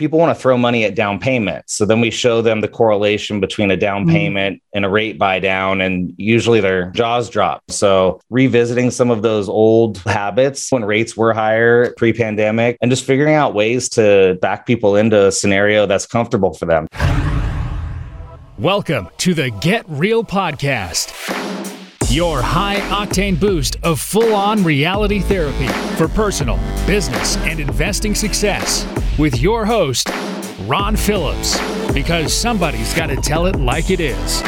people want to throw money at down payment. So then we show them the correlation between a down mm-hmm. payment and a rate buy down, and usually their jaws drop. So revisiting some of those old habits when rates were higher pre pandemic and just figuring out ways to back people into a scenario that's comfortable for them. Welcome to the Get Real Podcast your high octane boost of full on reality therapy for personal, business, and investing success with your host, Ron Phillips, because somebody's got to tell it like it is.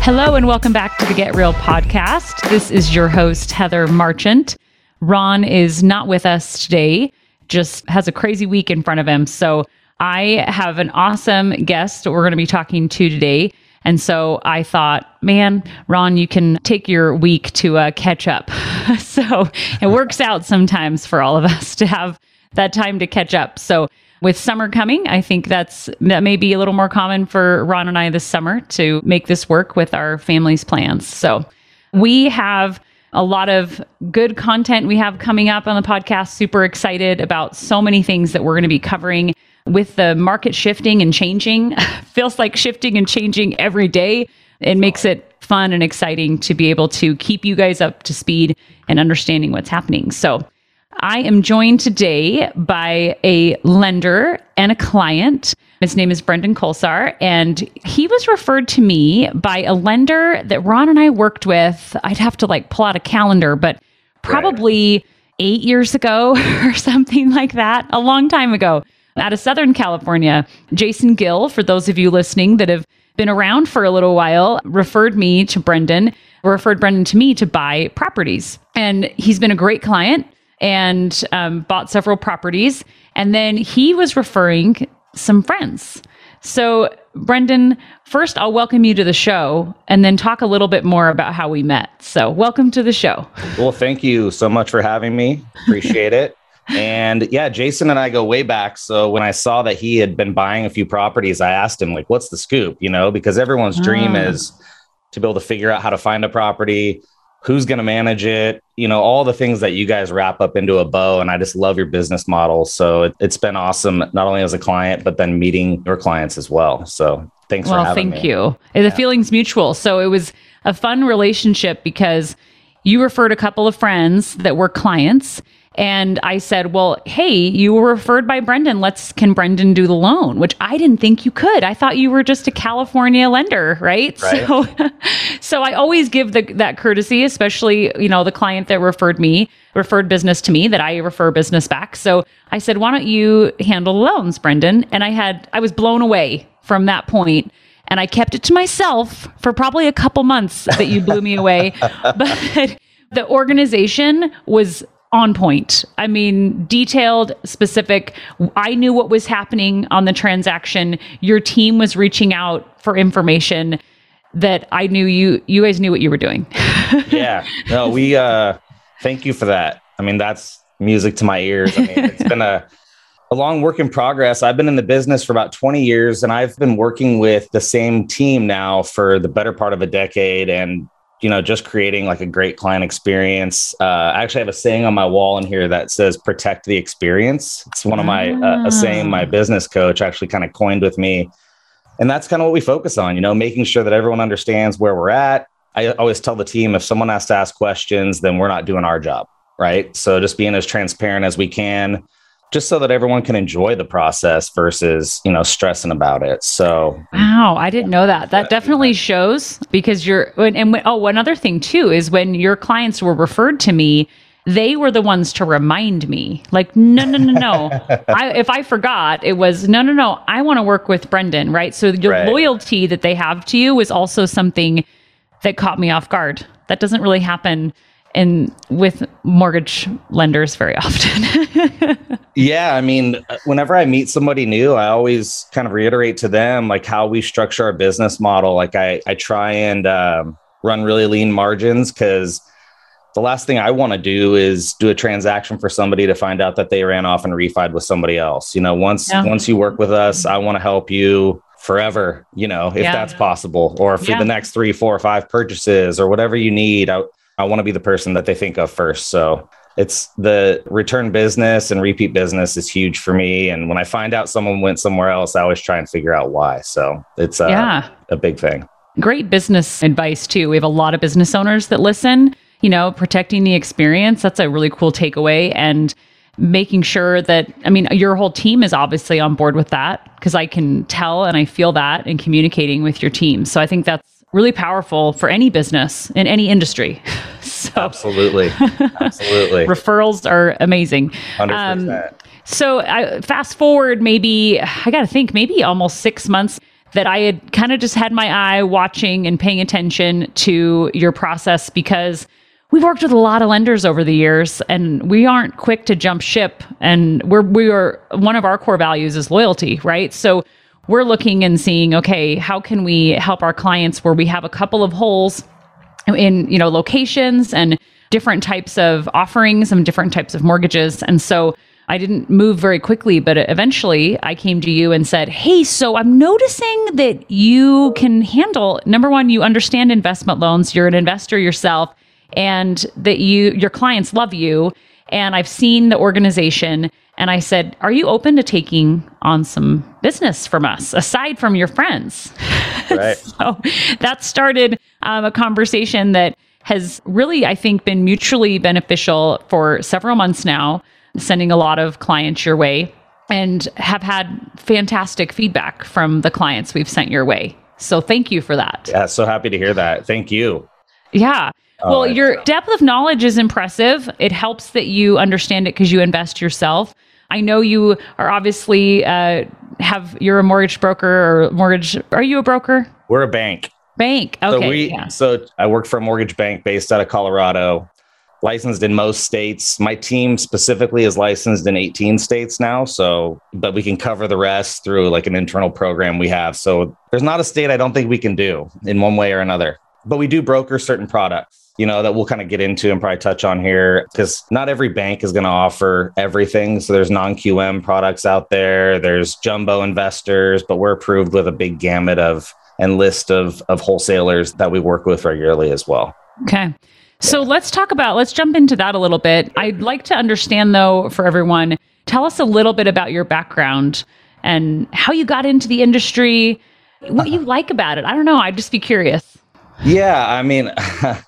Hello, and welcome back to the Get Real podcast. This is your host, Heather Marchant. Ron is not with us today, just has a crazy week in front of him. So I have an awesome guest that we're going to be talking to today. And so I thought, man, Ron, you can take your week to uh, catch up. so it works out sometimes for all of us to have that time to catch up. So with summer coming, I think that's that may be a little more common for Ron and I this summer to make this work with our family's plans. So we have a lot of good content we have coming up on the podcast. Super excited about so many things that we're going to be covering with the market shifting and changing, feels like shifting and changing every day. It makes it fun and exciting to be able to keep you guys up to speed and understanding what's happening. So, I am joined today by a lender and a client. His name is Brendan Kolsar, and he was referred to me by a lender that Ron and I worked with. I'd have to like pull out a calendar, but probably right. eight years ago or something like that, a long time ago out of Southern California. Jason Gill, for those of you listening that have been around for a little while, referred me to Brendan, referred Brendan to me to buy properties. And he's been a great client and um, bought several properties. And then he was referring some friends. So, Brendan, first I'll welcome you to the show and then talk a little bit more about how we met. So, welcome to the show. Well, thank you so much for having me. Appreciate it and yeah, Jason and I go way back. So when I saw that he had been buying a few properties, I asked him, like, what's the scoop? You know, because everyone's dream oh. is to be able to figure out how to find a property, who's going to manage it, you know, all the things that you guys wrap up into a bow. And I just love your business model. So it, has been awesome, not only as a client, but then meeting your clients as well. So thanks well, for having thank me. you. The feeling's mutual. So it was a fun relationship because you referred a couple of friends that were clients and I said, Well, hey, you were referred by Brendan. Let's, can Brendan do the loan? Which I didn't think you could. I thought you were just a California lender, right? right. So, so I always give the, that courtesy, especially, you know, the client that referred me, referred business to me that I refer business back. So I said, Why don't you handle the loans, Brendan? And I had, I was blown away from that point and I kept it to myself for probably a couple months that you blew me away. But the organization was on point. I mean, detailed, specific. I knew what was happening on the transaction. Your team was reaching out for information that I knew you you guys knew what you were doing. yeah. No, we uh thank you for that. I mean, that's music to my ears. I mean, it's been a a long work in progress. I've been in the business for about 20 years and I've been working with the same team now for the better part of a decade and you know, just creating like a great client experience. Uh, I actually have a saying on my wall in here that says "protect the experience." It's one of my uh, a saying my ah. business coach actually kind of coined with me, and that's kind of what we focus on. You know, making sure that everyone understands where we're at. I always tell the team if someone has to ask questions, then we're not doing our job, right? So just being as transparent as we can just so that everyone can enjoy the process versus you know stressing about it. So wow i didn't know that. That definitely shows because you're and, and oh one other thing too is when your clients were referred to me they were the ones to remind me. Like no no no no. I, if i forgot it was no no no. I want to work with brendan right? So your right. loyalty that they have to you was also something that caught me off guard. That doesn't really happen and with mortgage lenders very often. yeah, I mean, whenever I meet somebody new, I always kind of reiterate to them like how we structure our business model. Like I, I try and um, run really lean margins because the last thing I want to do is do a transaction for somebody to find out that they ran off and refied with somebody else. You know, once yeah. once you work with us, I want to help you forever. You know, if yeah. that's possible, or for yeah. the next three, four, five purchases, or whatever you need. I, I want to be the person that they think of first. So it's the return business and repeat business is huge for me. And when I find out someone went somewhere else, I always try and figure out why. So it's uh, yeah. a big thing. Great business advice, too. We have a lot of business owners that listen, you know, protecting the experience. That's a really cool takeaway. And making sure that, I mean, your whole team is obviously on board with that because I can tell and I feel that in communicating with your team. So I think that's really powerful for any business in any industry. so, absolutely, absolutely. referrals are amazing. Um, so I, fast forward, maybe I got to think, maybe almost six months that I had kind of just had my eye watching and paying attention to your process because we've worked with a lot of lenders over the years and we aren't quick to jump ship and we're we are one of our core values is loyalty right so we're looking and seeing, okay, how can we help our clients where we have a couple of holes in, you know, locations and different types of offerings and different types of mortgages. And so I didn't move very quickly, but eventually I came to you and said, Hey, so I'm noticing that you can handle number one, you understand investment loans, you're an investor yourself, and that you your clients love you. And I've seen the organization and I said, Are you open to taking on some business from us aside from your friends? Right. so that started um, a conversation that has really, I think, been mutually beneficial for several months now, sending a lot of clients your way and have had fantastic feedback from the clients we've sent your way. So thank you for that. Yeah, so happy to hear that. Thank you. Yeah. Well, your depth of knowledge is impressive. It helps that you understand it because you invest yourself. I know you are obviously uh, have you're a mortgage broker or mortgage. Are you a broker? We're a bank. Bank. Okay. So we yeah. so I work for a mortgage bank based out of Colorado, licensed in most states. My team specifically is licensed in 18 states now. So, but we can cover the rest through like an internal program we have. So there's not a state I don't think we can do in one way or another. But we do broker certain products you know, that we'll kind of get into and probably touch on here because not every bank is going to offer everything. So there's non QM products out there, there's jumbo investors, but we're approved with a big gamut of and list of, of wholesalers that we work with regularly as well. Okay. So let's talk about, let's jump into that a little bit. I'd like to understand, though, for everyone, tell us a little bit about your background and how you got into the industry, what you like about it. I don't know. I'd just be curious. Yeah. I mean,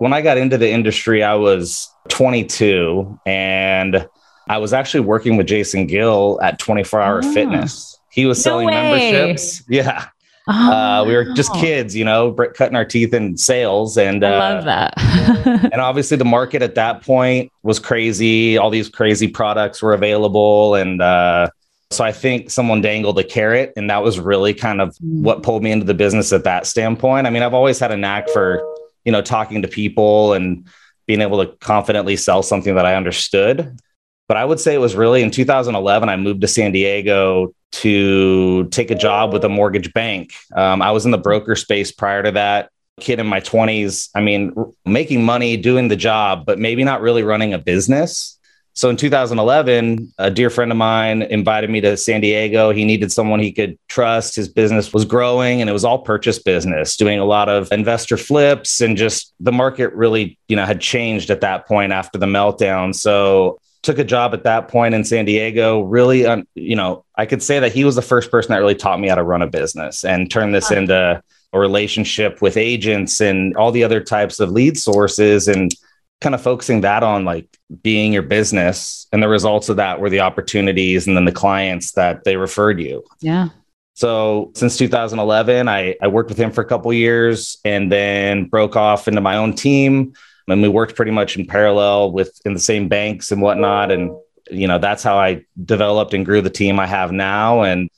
when I got into the industry, I was 22 and I was actually working with Jason Gill at 24 Hour oh, Fitness. He was selling no memberships. Yeah. Oh. Uh, we were just kids, you know, cutting our teeth in sales. And I love uh, that. and obviously, the market at that point was crazy. All these crazy products were available. And uh, so I think someone dangled a carrot, and that was really kind of mm. what pulled me into the business at that standpoint. I mean, I've always had a knack for you know, talking to people and being able to confidently sell something that I understood. But I would say it was really in 2011, I moved to San Diego to take a job with a mortgage bank. Um, I was in the broker space prior to that, kid in my 20s. I mean, making money, doing the job, but maybe not really running a business. So in 2011, a dear friend of mine invited me to San Diego. He needed someone he could trust. His business was growing and it was all purchase business, doing a lot of investor flips and just the market really, you know, had changed at that point after the meltdown. So took a job at that point in San Diego. Really, um, you know, I could say that he was the first person that really taught me how to run a business and turn this into a relationship with agents and all the other types of lead sources and kind of focusing that on like being your business and the results of that were the opportunities and then the clients that they referred you. Yeah. So since 2011, I, I worked with him for a couple years and then broke off into my own team. And we worked pretty much in parallel with in the same banks and whatnot. And, you know, that's how I developed and grew the team I have now. And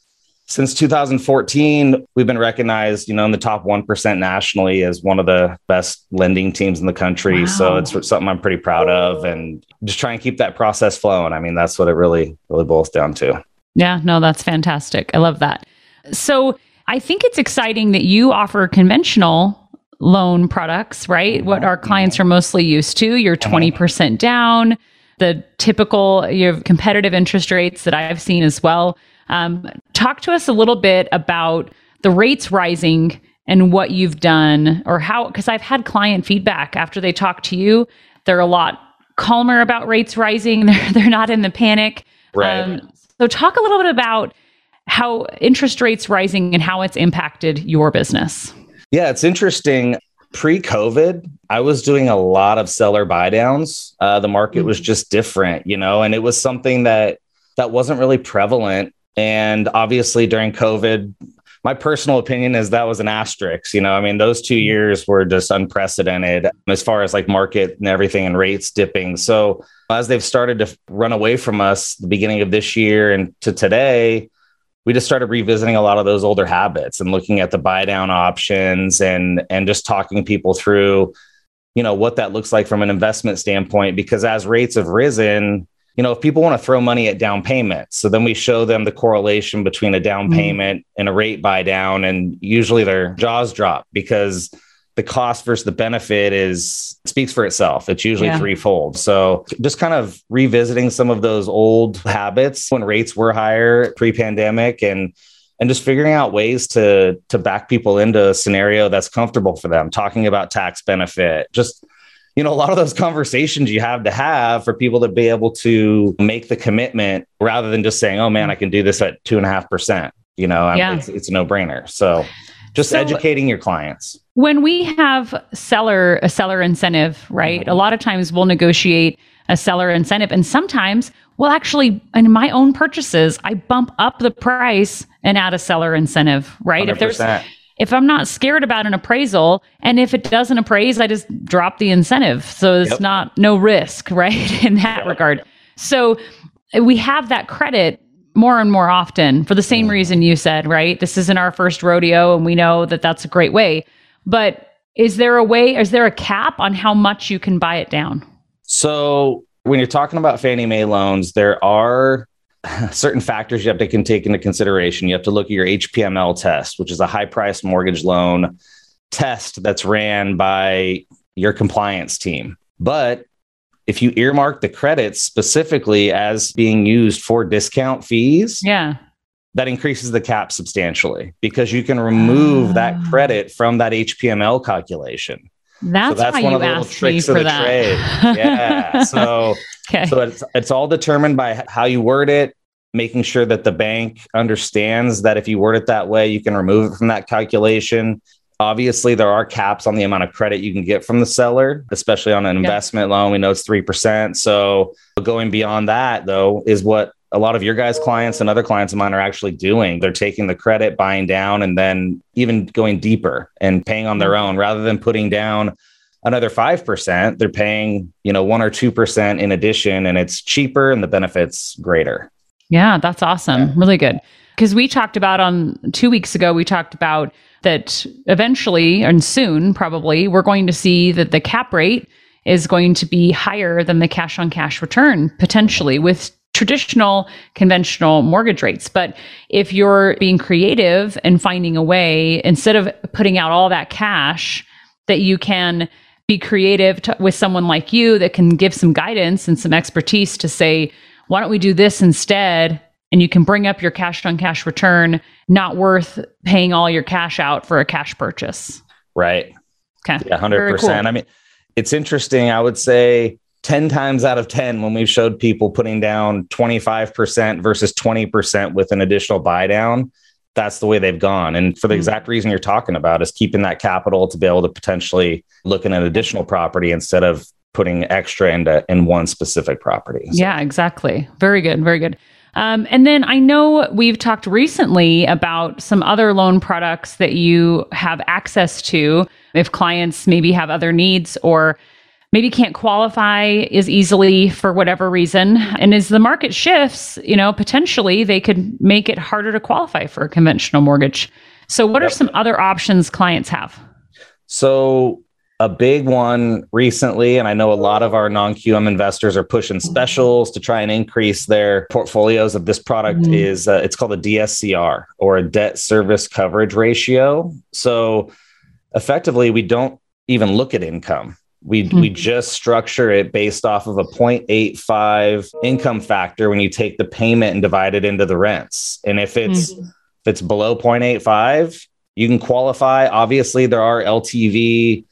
since 2014, we've been recognized, you know, in the top 1% nationally as one of the best lending teams in the country. Wow. So it's something I'm pretty proud of and just try and keep that process flowing. I mean, that's what it really, really boils down to. Yeah, no, that's fantastic. I love that. So I think it's exciting that you offer conventional loan products, right? What our clients are mostly used to. You're 20% down, the typical you have competitive interest rates that I've seen as well. Um, talk to us a little bit about the rates rising and what you've done or how, because I've had client feedback after they talk to you, they're a lot calmer about rates rising. They're they're not in the panic. Right. Um, so talk a little bit about how interest rates rising and how it's impacted your business. Yeah, it's interesting. Pre COVID, I was doing a lot of seller buy downs. Uh, the market mm-hmm. was just different, you know, and it was something that that wasn't really prevalent. And obviously during COVID, my personal opinion is that was an asterisk. You know, I mean, those two mm-hmm. years were just unprecedented as far as like market and everything and rates dipping. So as they've started to run away from us the beginning of this year and to today, we just started revisiting a lot of those older habits and looking at the buy down options and and just talking people through you know what that looks like from an investment standpoint because as rates have risen you know if people want to throw money at down payments so then we show them the correlation between a down mm-hmm. payment and a rate buy down and usually their jaws drop because the cost versus the benefit is speaks for itself. It's usually yeah. threefold. So just kind of revisiting some of those old habits when rates were higher pre-pandemic and and just figuring out ways to to back people into a scenario that's comfortable for them, talking about tax benefit, just you know, a lot of those conversations you have to have for people to be able to make the commitment rather than just saying, oh man, I can do this at two and a half percent. You know, yeah. it's, it's a no brainer. So just so, educating your clients. When we have seller a seller incentive, right? Mm-hmm. A lot of times we'll negotiate a seller incentive and sometimes we'll actually in my own purchases, I bump up the price and add a seller incentive, right? 100%. If there's if I'm not scared about an appraisal and if it doesn't appraise, I just drop the incentive. So it's yep. not no risk, right? In that yep. regard. So we have that credit more and more often for the same mm. reason you said, right? This isn't our first rodeo and we know that that's a great way. But is there a way, is there a cap on how much you can buy it down? So when you're talking about Fannie Mae loans, there are certain factors you have to take into consideration. You have to look at your HPML test, which is a high price mortgage loan test that's ran by your compliance team. But if you earmark the credits specifically as being used for discount fees, yeah, that increases the cap substantially because you can remove uh, that ah. credit from that HPML calculation. That's, so that's one of the little tricks of the that. trade. Yeah. so okay. so it's it's all determined by how you word it, making sure that the bank understands that if you word it that way, you can remove it from that calculation. Obviously, there are caps on the amount of credit you can get from the seller, especially on an investment loan. We know it's 3%. So going beyond that, though, is what a lot of your guys' clients and other clients of mine are actually doing. They're taking the credit, buying down, and then even going deeper and paying on their mm-hmm. own rather than putting down another 5%. They're paying, you know, one or 2% in addition, and it's cheaper and the benefits greater. Yeah, that's awesome. Yeah. Really good. Because we talked about on two weeks ago, we talked about that eventually and soon, probably, we're going to see that the cap rate is going to be higher than the cash on cash return potentially with traditional conventional mortgage rates. But if you're being creative and finding a way, instead of putting out all that cash, that you can be creative to, with someone like you that can give some guidance and some expertise to say, why don't we do this instead and you can bring up your cash on cash return, not worth paying all your cash out for a cash purchase. Right. Okay. Yeah, 100%. Cool. I mean, it's interesting. I would say 10 times out of 10 when we've showed people putting down 25% versus 20% with an additional buy down, that's the way they've gone. And for the mm-hmm. exact reason you're talking about is keeping that capital to be able to potentially look at an additional property instead of putting extra into in one specific property. So. Yeah, exactly. Very good. Very good. Um, and then I know we've talked recently about some other loan products that you have access to if clients maybe have other needs or maybe can't qualify as easily for whatever reason. And as the market shifts, you know, potentially they could make it harder to qualify for a conventional mortgage. So, what are some other options clients have? So, a big one recently, and I know a lot of our non QM investors are pushing specials to try and increase their portfolios of this product. Mm-hmm. Is uh, it's called a DSCR or a debt service coverage ratio. So effectively, we don't even look at income. We mm-hmm. we just structure it based off of a 0.85 income factor when you take the payment and divide it into the rents. And if it's mm-hmm. if it's below 0.85, you can qualify. Obviously, there are LTV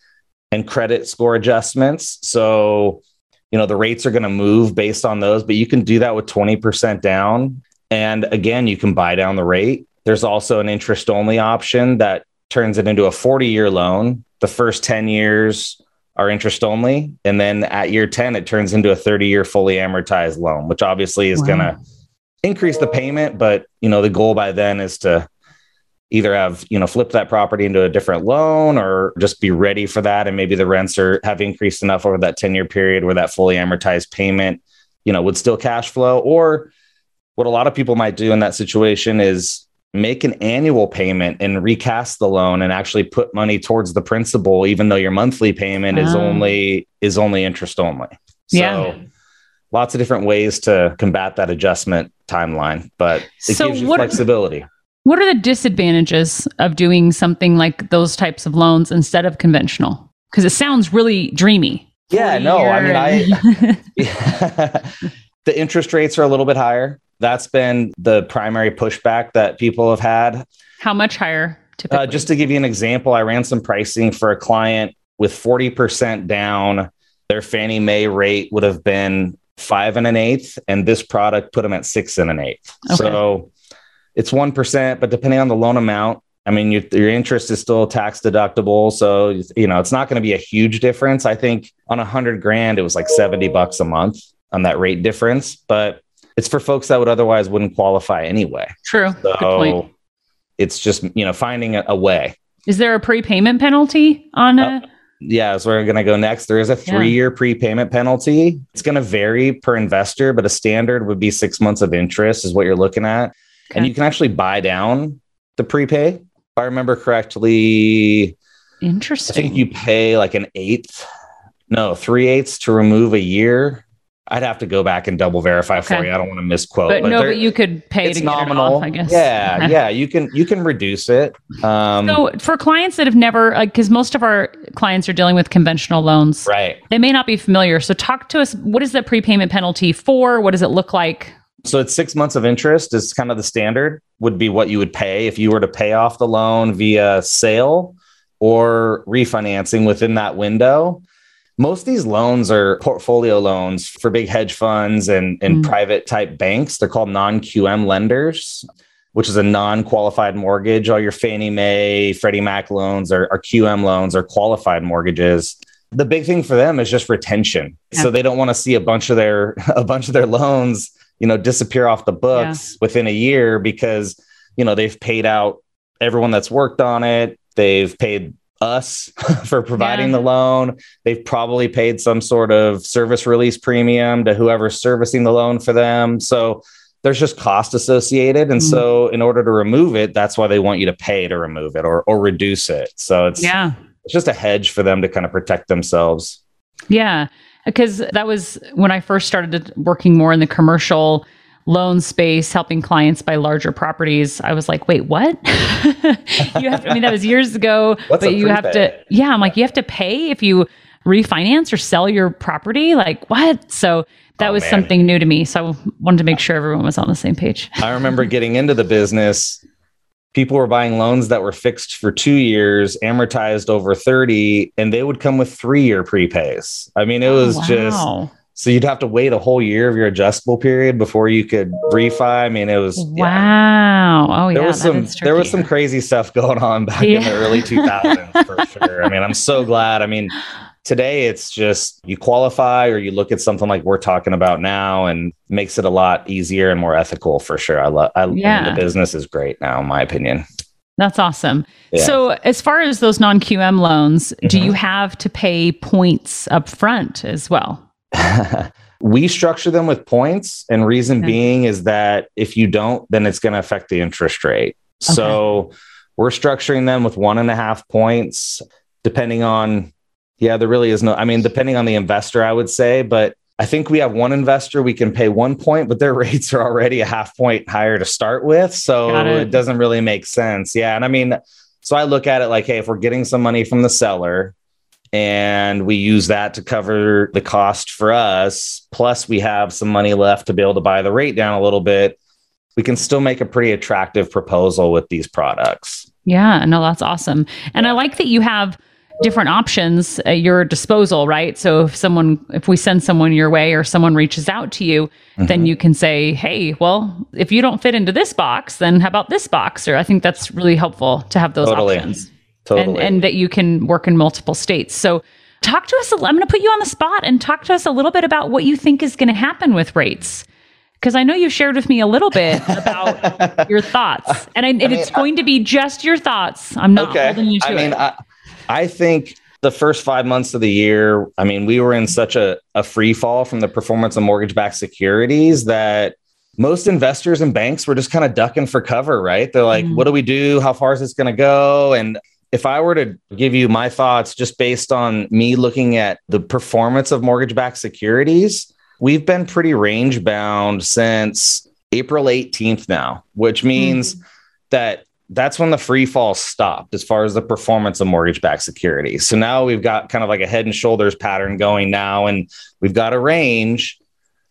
and credit score adjustments. So you know, the rates are going to move based on those, but you can do that with 20% down. And again, you can buy down the rate. There's also an interest only option that turns it into a 40 year loan. The first 10 years are interest only. And then at year 10, it turns into a 30 year fully amortized loan, which obviously is wow. going to increase the payment. But, you know, the goal by then is to either have you know flip that property into a different loan or just be ready for that and maybe the rents are have increased enough over that 10 year period where that fully amortized payment you know would still cash flow or what a lot of people might do in that situation is make an annual payment and recast the loan and actually put money towards the principal even though your monthly payment is ah. only is only interest only so yeah. lots of different ways to combat that adjustment timeline but it so gives you flexibility what are the disadvantages of doing something like those types of loans instead of conventional? Because it sounds really dreamy. Yeah, no, I mean, I the interest rates are a little bit higher. That's been the primary pushback that people have had. How much higher? Uh, just to give you an example, I ran some pricing for a client with 40% down. Their Fannie Mae rate would have been five and an eighth, and this product put them at six and an eighth. Okay. So it's 1%, but depending on the loan amount, I mean, your, your interest is still tax deductible. So, you know, it's not going to be a huge difference. I think on a hundred grand, it was like 70 bucks a month on that rate difference, but it's for folks that would otherwise wouldn't qualify anyway. True. So it's just, you know, finding a, a, way. Is there a prepayment penalty on a? Uh, yeah, so we're going to go next. There is a three year yeah. prepayment penalty. It's going to vary per investor, but a standard would be six months of interest, is what you're looking at. Okay. And you can actually buy down the prepay. If I remember correctly, interesting. I think you pay like an eighth, no, three eighths to remove a year. I'd have to go back and double verify okay. for you. I don't want to misquote. But, but no, but you could pay it's nominal. Off, I guess. Yeah, yeah. You can you can reduce it. Um, so for clients that have never, because most of our clients are dealing with conventional loans, right? They may not be familiar. So talk to us. What is the prepayment penalty for? What does it look like? So it's six months of interest is kind of the standard, would be what you would pay if you were to pay off the loan via sale or refinancing within that window. Most of these loans are portfolio loans for big hedge funds and, and mm. private type banks. They're called non QM lenders, which is a non qualified mortgage. All your Fannie Mae, Freddie Mac loans are, are QM loans or qualified mortgages the big thing for them is just retention. Yeah. So they don't want to see a bunch of their a bunch of their loans you know disappear off the books yeah. within a year because you know they've paid out everyone that's worked on it they've paid us for providing yeah. the loan. They've probably paid some sort of service release premium to whoever's servicing the loan for them. So there's just cost associated. And mm. so in order to remove it that's why they want you to pay to remove it or or reduce it. So it's yeah. it's just a hedge for them to kind of protect themselves. Yeah. Because that was when I first started working more in the commercial loan space, helping clients buy larger properties. I was like, wait, what? you have to, I mean, that was years ago, What's but you have to, yeah, I'm like, you have to pay if you refinance or sell your property. Like, what? So that oh, was man. something new to me. So I wanted to make sure everyone was on the same page. I remember getting into the business people were buying loans that were fixed for two years, amortized over 30, and they would come with three year prepays. I mean, it oh, was oh, wow. just so you'd have to wait a whole year of your adjustable period before you could refi. I mean, it was wow. Yeah. Oh, there yeah. Was some, there was some crazy stuff going on back yeah. in the early 2000s for sure. I mean, I'm so glad. I mean, Today, it's just you qualify or you look at something like we're talking about now and makes it a lot easier and more ethical for sure. I love, I, yeah. I mean, the business is great now, in my opinion. That's awesome. Yeah. So, as far as those non QM loans, mm-hmm. do you have to pay points up front as well? we structure them with points. And reason okay. being is that if you don't, then it's going to affect the interest rate. Okay. So, we're structuring them with one and a half points, depending on yeah, there really is no, I mean, depending on the investor, I would say, but I think we have one investor we can pay one point, but their rates are already a half point higher to start with. So it. it doesn't really make sense. Yeah. And I mean, so I look at it like, hey, if we're getting some money from the seller and we use that to cover the cost for us, plus we have some money left to be able to buy the rate down a little bit, we can still make a pretty attractive proposal with these products. Yeah, no, that's awesome. And I like that you have different options at your disposal, right? So if someone, if we send someone your way or someone reaches out to you, mm-hmm. then you can say, hey, well, if you don't fit into this box, then how about this box? Or I think that's really helpful to have those totally. options. Totally. And, and that you can work in multiple states. So talk to us. I'm going to put you on the spot and talk to us a little bit about what you think is going to happen with rates because I know you shared with me a little bit about your thoughts, and, I, and I mean, it's going to be just your thoughts. I'm not okay. holding you to I mean, it. I, I think the first five months of the year, I mean, we were in such a, a free fall from the performance of mortgage backed securities that most investors and banks were just kind of ducking for cover, right? They're like, mm. what do we do? How far is this going to go? And if I were to give you my thoughts just based on me looking at the performance of mortgage backed securities, we've been pretty range bound since April 18th now, which means mm. that that's when the free fall stopped as far as the performance of mortgage backed securities. So now we've got kind of like a head and shoulders pattern going now, and we've got a range.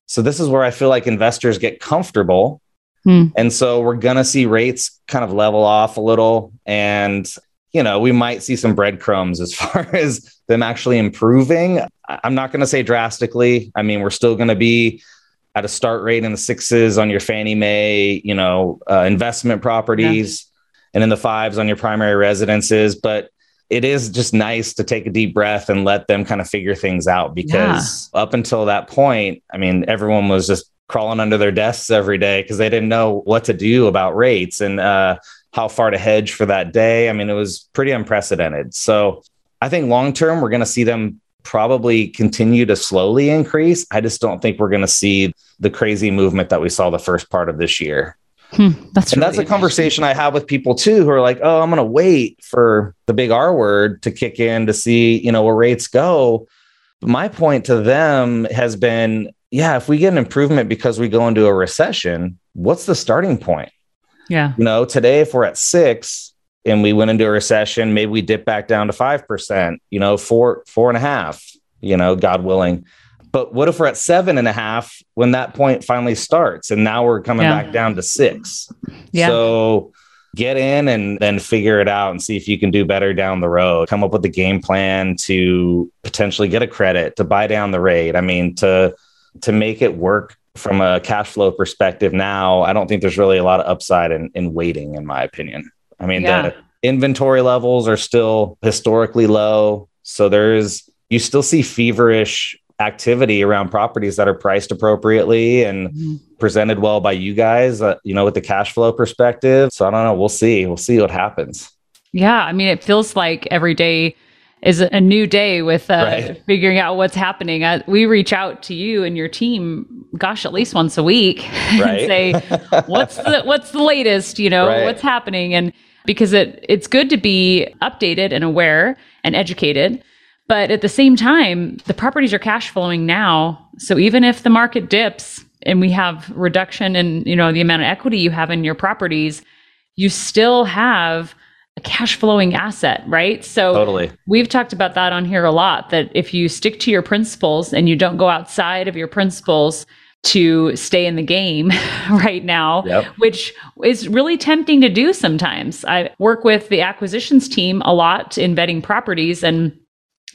So this is where I feel like investors get comfortable. Hmm. And so we're going to see rates kind of level off a little. And, you know, we might see some breadcrumbs as far as them actually improving. I'm not going to say drastically. I mean, we're still going to be at a start rate in the sixes on your Fannie Mae, you know, uh, investment properties and in the fives on your primary residences. But it is just nice to take a deep breath and let them kind of figure things out because yeah. up until that point, I mean, everyone was just crawling under their desks every day because they didn't know what to do about rates and uh, how far to hedge for that day. I mean, it was pretty unprecedented. So I think long term, we're going to see them probably continue to slowly increase. I just don't think we're going to see the crazy movement that we saw the first part of this year. Hmm, that's and really that's a conversation I have with people too who are like, oh, I'm going to wait for the big R word to kick in to see, you know, where rates go. But my point to them has been, yeah, if we get an improvement because we go into a recession, what's the starting point? Yeah. You know, today, if we're at six and we went into a recession, maybe we dip back down to 5%, you know, four, four and a half, you know, God willing. But what if we're at seven and a half when that point finally starts? And now we're coming yeah. back down to six. Yeah. So get in and then figure it out and see if you can do better down the road. Come up with a game plan to potentially get a credit, to buy down the rate. I mean, to to make it work from a cash flow perspective now, I don't think there's really a lot of upside in, in waiting, in my opinion. I mean, yeah. the inventory levels are still historically low. So there's, you still see feverish activity around properties that are priced appropriately and mm-hmm. presented well by you guys, uh, you know, with the cash flow perspective. So I don't know. We'll see. We'll see what happens. Yeah. I mean, it feels like every day is a new day with uh, right. figuring out what's happening. Uh, we reach out to you and your team, gosh, at least once a week, right. and say, "What's the what's the latest? You know, right. what's happening?" And because it it's good to be updated and aware and educated, but at the same time, the properties are cash flowing now. So even if the market dips and we have reduction in, you know, the amount of equity you have in your properties, you still have a cash flowing asset, right? So totally. we've talked about that on here a lot that if you stick to your principles and you don't go outside of your principles, to stay in the game right now, yep. which is really tempting to do sometimes. I work with the acquisitions team a lot in vetting properties and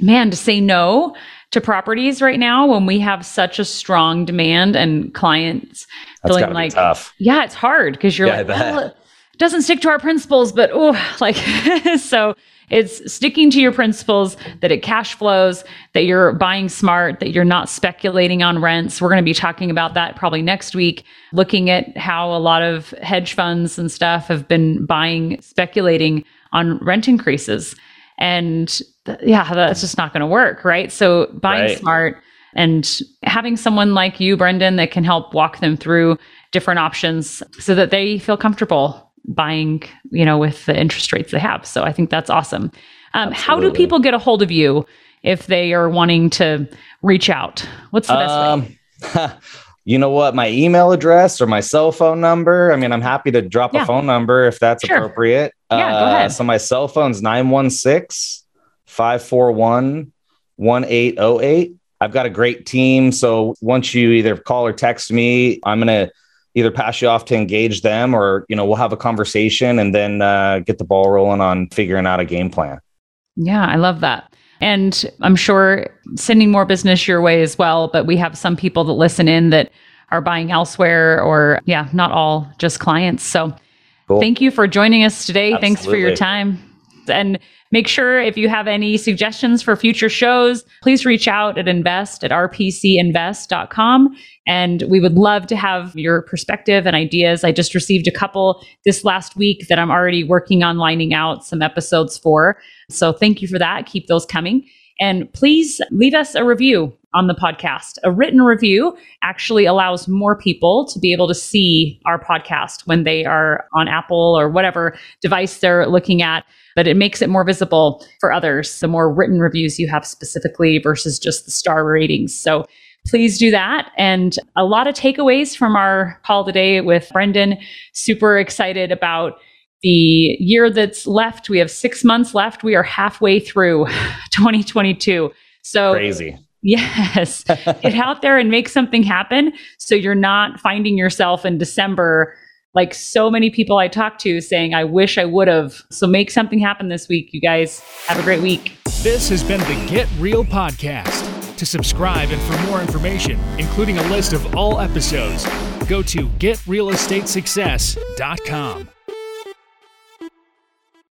man, to say no to properties right now when we have such a strong demand and clients That's feeling like, yeah, it's hard because you're yeah, like, doesn't stick to our principles, but oh, like, so it's sticking to your principles that it cash flows, that you're buying smart, that you're not speculating on rents. We're going to be talking about that probably next week, looking at how a lot of hedge funds and stuff have been buying, speculating on rent increases. And th- yeah, that's just not going to work. Right. So buying right. smart and having someone like you, Brendan, that can help walk them through different options so that they feel comfortable buying, you know, with the interest rates they have. So I think that's awesome. Um, how do people get a hold of you if they are wanting to reach out? What's the best um, way? you know what? My email address or my cell phone number. I mean, I'm happy to drop yeah. a phone number if that's sure. appropriate. Yeah, uh, go ahead. So my cell phone's 916 541 1808. I've got a great team. So once you either call or text me, I'm going to either pass you off to engage them or, you know, we'll have a conversation and then uh, get the ball rolling on figuring out a game plan. Yeah, I love that. And I'm sure sending more business your way as well. But we have some people that listen in that are buying elsewhere, or yeah, not all just clients. So cool. thank you for joining us today. Absolutely. Thanks for your time. And make sure if you have any suggestions for future shows, please reach out at invest at rpcinvest.com. And we would love to have your perspective and ideas. I just received a couple this last week that I'm already working on lining out some episodes for. So thank you for that. Keep those coming. And please leave us a review on the podcast. A written review actually allows more people to be able to see our podcast when they are on Apple or whatever device they're looking at, but it makes it more visible for others. The more written reviews you have specifically versus just the star ratings. So please do that. And a lot of takeaways from our call today with Brendan. Super excited about the year that's left. We have six months left. We are halfway through 2022. So crazy. Yes. Get out there and make something happen so you're not finding yourself in December like so many people I talk to saying, I wish I would have. So make something happen this week, you guys. Have a great week. This has been the Get Real Podcast. To subscribe and for more information, including a list of all episodes, go to getrealestatesuccess.com.